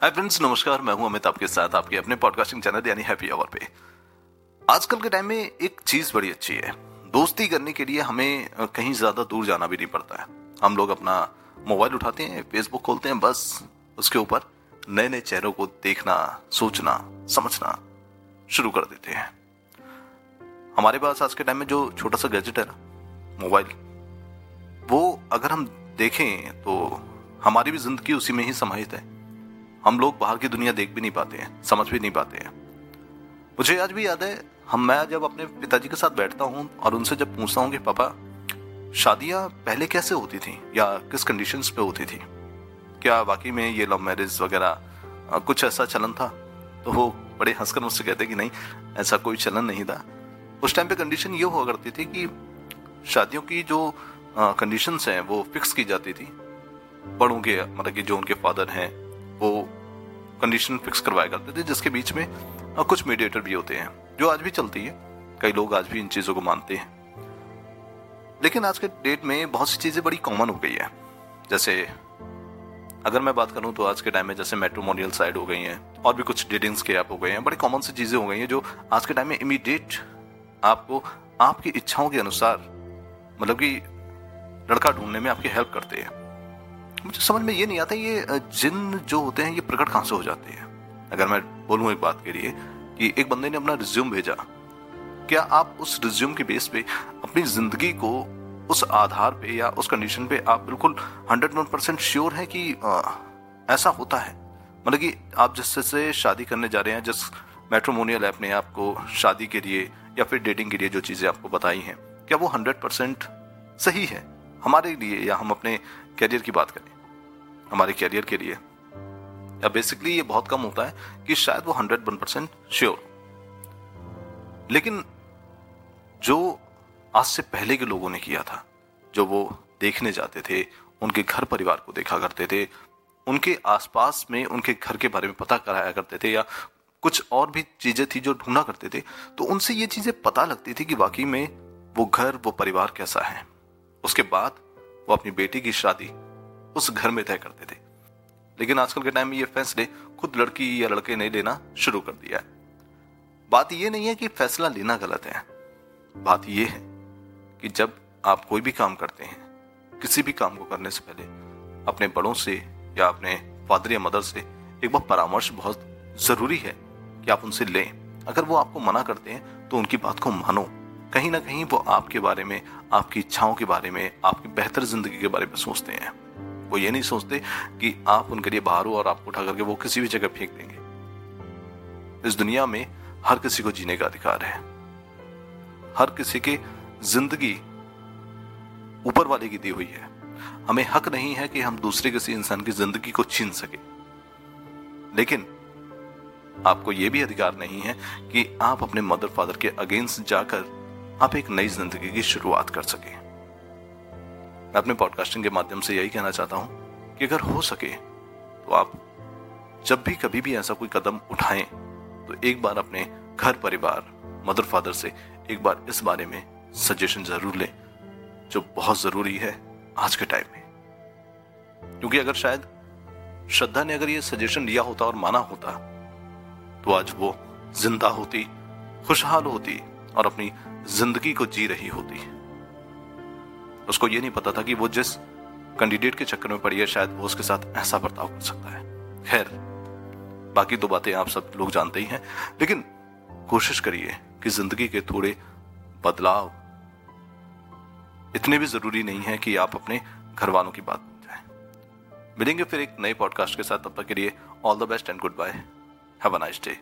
Hi friends नमस्कार। मैं हूँ अमित, आपके साथ आपके अपने पॉडकास्टिंग चैनल यानी हैप्पी आवर पे। आजकल के टाइम में एक चीज़ बड़ी अच्छी है। दोस्ती करने के लिए हमें कहीं ज़्यादा दूर जाना भी नहीं पड़ता है। हम लोग अपना मोबाइल उठाते हैं फेसबुक खोलते हैं, बस उसके ऊपर नए नए चेहरों को देखना, सोचना, समझना शुरू कर देते हैं। हमारे पास आज के टाइम में जो छोटा सा गैजेट है ना, मोबाइल, वो अगर हम देखें तो हमारी भी ज़िंदगी उसी में ही समाहित है। हम लोग बाहर की दुनिया देख भी नहीं पाते हैं, समझ भी नहीं पाते हैं। मुझे आज भी याद है, हम, मैं जब अपने पिताजी के साथ बैठता हूँ और उनसे जब पूछता हूँ कि, पापा, शादियाँ पहले कैसे होती थी? या किस कंडीशन पे होती थी? क्या वाकई में ये लव मैरिज वगैरह कुछ ऐसा चलन था? तो वो बड़े हंसकर मुझसे कहते कि, नहीं, ऐसा कोई चलन नहीं था। उस टाइम पे कंडीशन ये हुआ करती थी कि शादियों की जो कंडीशंस हैं, वो फिक्स की जाती थी। बड़ों के मतलब कि जो उनके फादर हैं, वो कंडीशन फिक्स करवाया करते थे, जिसके बीच में कुछ मीडिएटर भी होते हैं, जो आज भी चलती है। कई लोग आज भी इन चीज़ों को मानते हैं। लेकिन आज के डेट में बहुत सी चीज़ें बड़ी कॉमन हो गई है। जैसे, अगर मैं बात करूँ तो आज के टाइम में जैसे मेट्रोमोनियल साइड हो गई हैं, और भी कुछ डेटिंग्स के ऐप हो गए हैं, बड़ी कॉमन सी चीज़ें हो गई हैं, जो आज के टाइम में इमीडिएट आपको, आपकी इच्छाओं के अनुसार मतलब कि लड़का ढूँढने में आपकी हेल्प करते हैं। मुझे समझ में ये नहीं आता ये जिन जो होते हैं ये प्रकट कहाँ से हो जाते हैं? अगर मैं बोलूँ एक बात के लिए कि एक बंदे ने अपना रिज्यूम भेजा क्या आप उस रिज्यूम के बेस पे अपनी ज़िंदगी को उस आधार पे या उस कंडीशन पे आप बिल्कुल हंड्रेड वन परसेंट श्योर है कि आ, ऐसा होता है? मतलब कि आप जिससे शादी करने जा रहे हैं जिस मेट्रोमोनियल ऐप ने आपको शादी के लिए या फिर डेटिंग के लिए जो चीज़ें आपको बताई हैं क्या वो हंड्रेड परसेंट सही है? हमारे लिए या हम अपने कैरियर की बात करें। हमारे कैरियर के लिए। या बेसिकली ये बहुत कम होता है कि शायद वो हंड्रेड वन परसेंट श्योर लेकिन जो आज से पहले के लोगों ने किया था, जो वो देखने जाते थे, उनके घर परिवार को देखा करते थे, उनके आसपास में उनके घर के बारे में पता कराया करते थे या कुछ और भी चीज़ें थी जो ढूंढा करते थे तो उनसे ये चीज़ें पता लगती थी कि वाकई में वो घर, वो परिवार कैसा है। उसके बाद वो अपनी बेटी की शादी उस घर में तय करते थे। लेकिन आजकल के टाइम में ये फैसले खुद लड़की या लड़के ने लेना शुरू कर दिया है। बात ये नहीं है कि फैसला लेना गलत है। बात यह है कि जब आप कोई भी काम करते हैं, किसी भी काम को करने से पहले अपने बड़ों से या अपने फादर या मदर से एक बार परामर्श बहुत ज़रूरी है कि आप उनसे लें। अगर वो आपको मना करते हैं तो उनकी बात को मानो। कहीं ना कहीं वो आपके बारे में, आपकी इच्छाओं के बारे में, आपकी बेहतर ज़िंदगी के बारे में सोचते हैं। वो ये नहीं सोचते कि आप उनके लिए बाहर हो और आपको उठा करके वो किसी भी जगह फेंक देंगे। इस दुनिया में हर किसी को जीने का अधिकार है। हर किसी की ज़िंदगी ऊपर वाले की दी हुई है। हमें हक नहीं है कि हम दूसरे किसी इंसान की ज़िंदगी को छीन सके। लेकिन आपको यह भी अधिकार नहीं है कि आप अपने मदर फादर के अगेंस्ट जाकर आप एक नई ज़िंदगी की शुरुआत कर सके। मैं अपने पॉडकास्टिंग के माध्यम से यही कहना चाहता हूँ कि अगर हो सके तो आप जब भी कभी भी ऐसा कोई कदम उठाएँ तो एक बार अपने घर परिवार मदर फादर से एक बार इस बारे में सजेशन ज़रूर लें, जो बहुत ज़रूरी है आज के टाइम में। क्योंकि अगर शायद श्रद्धा ने अगर ये सजेशन लिया होता और माना होता तो आज वो ज़िंदा होती, खुशहाल होती और अपनी ज़िंदगी को जी रही होती। उसको यह नहीं पता था कि वो जिस कैंडिडेट के चक्कर में पड़ी है, शायद वो उसके साथ ऐसा बर्ताव कर सकता है। खैर, बाकी दो बातें आप सब लोग जानते ही हैं, लेकिन कोशिश करिए कि ज़िंदगी के थोड़े बदलाव इतने भी ज़रूरी नहीं है कि आप अपने घर वालों की बात जाए। मिलेंगे फिर एक नए पॉडकास्ट के साथ, तब तक के लिए all the best and good bye have a nice day